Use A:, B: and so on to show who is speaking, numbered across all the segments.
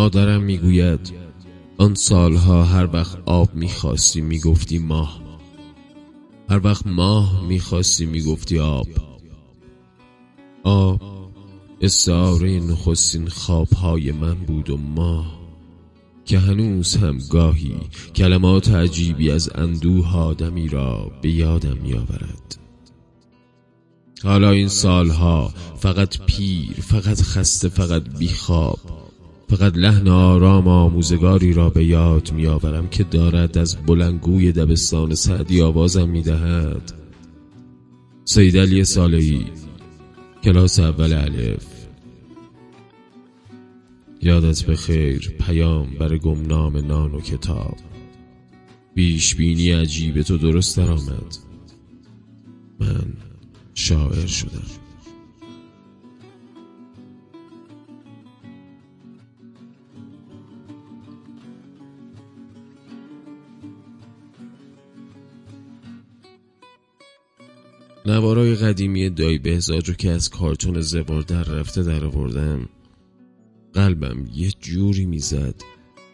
A: مادرم می‌گوید آن سالها هر وقت آب می‌خواستی می‌گفتی ماه. هر وقت ماه می‌خواستی می‌گفتی آب. آب استعاره نخستین خوابهای من بود و ماه که هنوز هم گاهی کلمات عجیبی از اندوه آدمی را به یادم میآورد. حالا این سالها فقط پیر فقط خسته فقط بیخواب فقط لحن آرام آموزگاری را به یاد میآورم که دارد از بلنگوی دبستان سعدی آوازم می‌دهد. سید علی صالحی کلاس اول الف. یادت به خیر پیام بر گمنام نان و کتاب. بیش بینی عجیب تو درست درآمد. من شاعر شدم. نوارای قدیمی دایی بهزاد رو که از کارتون زبار در رفته در آوردم. قلبم یه جوری می‌زد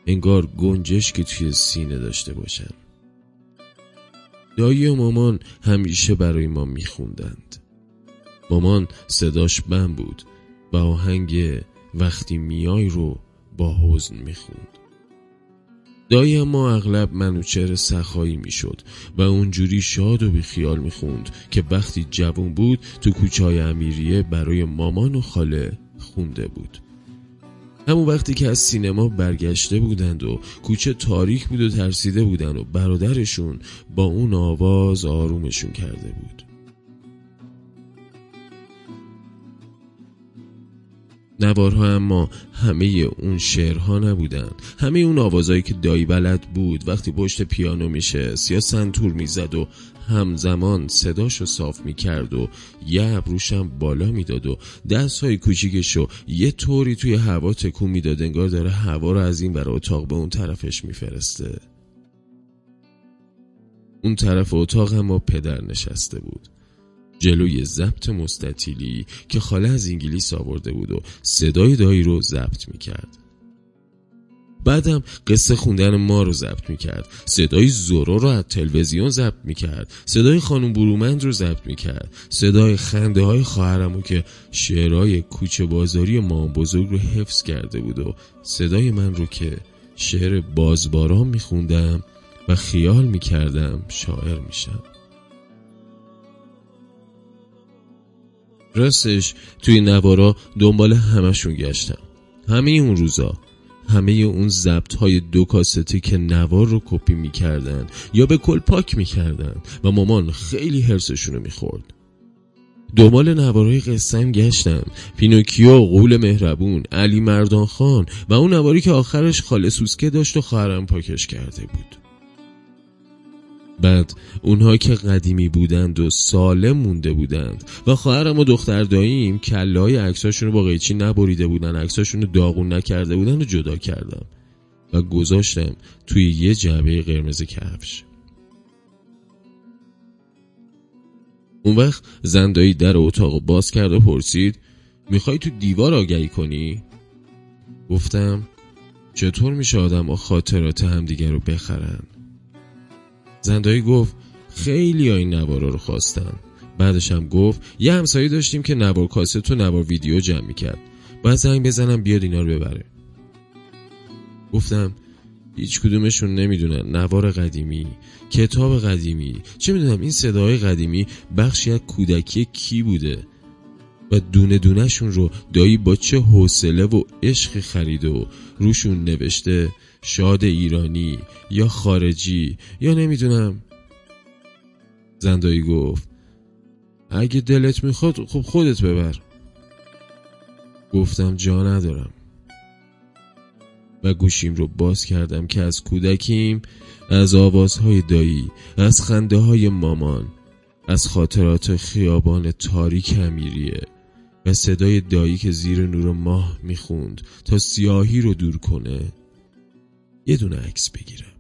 A: انگار گنجش که توی سینه داشته باشم دایی و مامان همیشه برای ما میخوندند. مامان صداش بم بود و آهنگ وقتی میای رو با حزن می‌خوند. دایی ما اغلب منوچهر سخایی می‌شد و اونجوری شاد و بیخیال می‌خوند که وقتی جوون بود تو کوچای امیریه برای مامان و خاله خونده بود. همون وقتی که از سینما برگشته بودند و کوچه تاریک بود و ترسیده بودند و برادرشون با اون آواز آرومشون کرده بود. نوارها اما همه اون شعرها نبودن. همه اون آوازایی که دایی بلد بود. وقتی پشت پیانو میشه یا سنتور می‌زد و همزمان صداشو صاف می‌کرد و یه ابروشم بالا می‌داد و دست های کوچیکشو یه طوری توی هوا تکون می‌داد. انگار داره هوا رو از این برای اتاق به اون طرفش میفرسته. اون طرف اتاق اما پدر نشسته بود. جلوی ضبط مستطیلی که خاله از انگلیس آورده بود و صدای دایی رو ضبط می‌کرد. بعدم قصه خوندن ما رو ضبط می‌کرد. صدای زورو رو از تلویزیون ضبط می‌کرد. صدای خانم برومند رو ضبط می‌کرد. صدای خنده های خواهرمو که شعرهای کوچه بازاری ما بزرگ رو حفظ کرده بود و صدای من رو که شعر بازباران میخوندم و خیال می‌کردم شاعر میشم. راستش توی نوارا دنبال همشون گشتم همه اون روزا همه اون ضبط های دو کاسته که نوار رو کپی می‌کردن یا به کل پاک می‌کردن و مامان خیلی حرسشون رو می‌خورد. دنبال نوارای قصه‌م گشتم پینوکیو غول مهربون علی مردان خان و اون نواری که آخرش خاله سوسکه داشت و خواهرم پاکش کرده بود. بعد اونها که قدیمی بودند و سالم مونده بودند و خواهرم و دختر داییم کله‌ی عکساشون رو با قیچی نبریده بودن عکساشون رو داغون نکرده بودن و جدا کردم و گذاشتم توی یه جعبه قرمز کفش اون وقت زندایی در اتاق باز کرد و پرسید می‌خوای تو دیوار آگهی کنی؟ گفتم چطور میشه آدم و خاطرات همدیگه رو بخرن؟ زندایی گفت خیلی این نوارا رو خواستن. بعدش هم گفت یه همسایه داشتیم که نوار کاست و نوار ویدیو جمع می‌کرد. باید زنگ بزنم بیاد اینا رو ببره. گفتم هیچ کدومشون نمی‌دونن نوار قدیمی کتاب قدیمی. چه می‌دونم این صداهای قدیمی بخشی از کودکی کی بوده؟ و دونه دونهشون رو دایی با چه حوصله و عشق خرید و روشون نوشته شاد ایرانی یا خارجی یا نمی‌دونم. زندایی گفت اگه دلت می‌خواد خب خودت ببر. گفتم جا ندارم. و گوشیم رو باز کردم که از کودکیم از آوازهای دایی از خنده های مامان از خاطرات خیابان تاریک امیریه. و صدای دایی که زیر نور ماه می‌خوند تا سیاهی رو دور کنه یه دونه عکس بگیرم.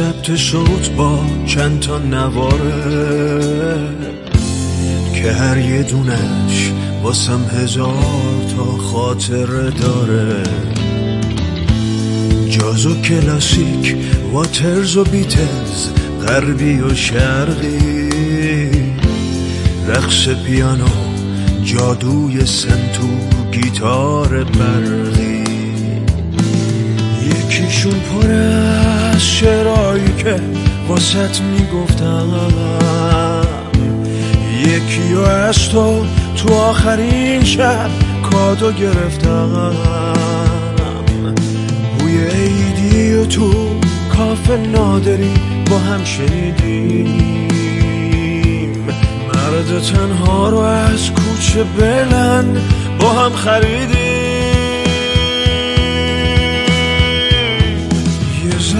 B: ضبط صوت با چند تا نواره که هر یه دونش واسم هزار تا خاطره داره. جاز و کلاسیک واترز و بیتلز غربی و شرقی. رقص پیانو جادوی سنتو گیتار برقی. یکیشون پر از شعرهایی که واسط می‌گفتم. یکی و از تو تو آخرین شب کادو گرفتم. بوی عیدی و تو کاف نادری با هم شنیدیم. مرد تنها رو از کوچه بلند با هم خریدیم.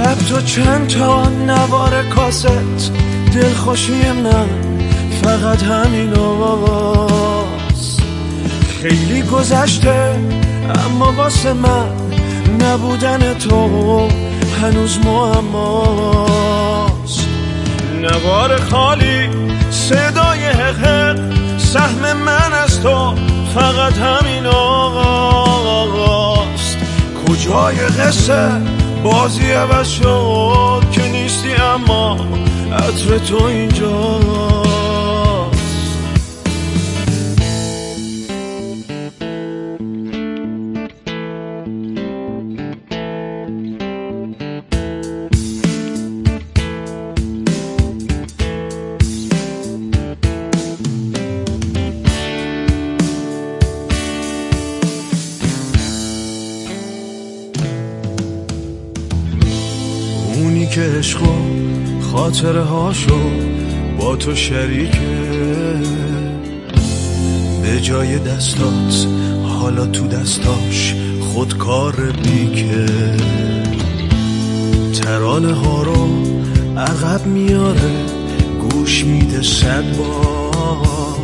B: یه ضبط و چند تا نوار کاست؟ دلخوشی من فقط همین آواز خیلی گذشته اما واسه من نبودن تو هنوز معماست. نوار خالی صدای حق سهم من از تو فقط همین آقاست کجای قصه؟ بازی عوض شد که نیستی اما عطر تو اینجاست که عشق و خاطره هاشو با تو شریکه به جای دستات حالا تو دستاش خودکار بیکه ترانه ها رو عقب میاره گوش میده صد بار.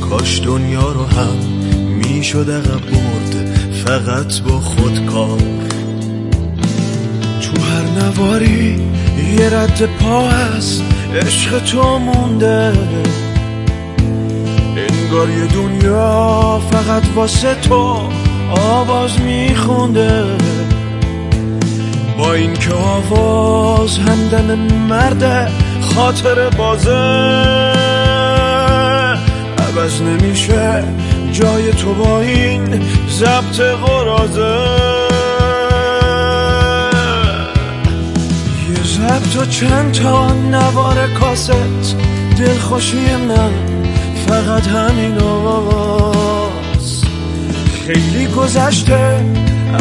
B: کاش دنیا رو هم می‌شد عقب برد فقط با خودکار نواری یه رد پا از عشق تو مونده. انگار یه دنیا فقط واسه تو آواز میخونده. با این که آواز همدم مرد خاطر بازه. عوض نمیشه جای تو با این ضبط قرازه. یه ضبط و چند تا نوار کاست؟ دلخوشی من فقط همین آواز. خیلی گذشته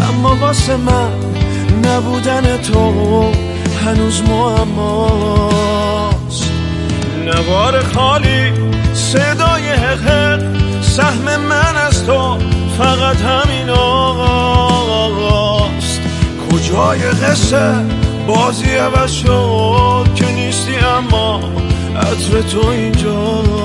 B: اما واسه من نبودن تو هنوز معماست. نوار خالی صدای حق سهم من از تو فقط همین آقاست کجای قصه؟ بازی عوض شد که نیستی اما عطر تو اینجا.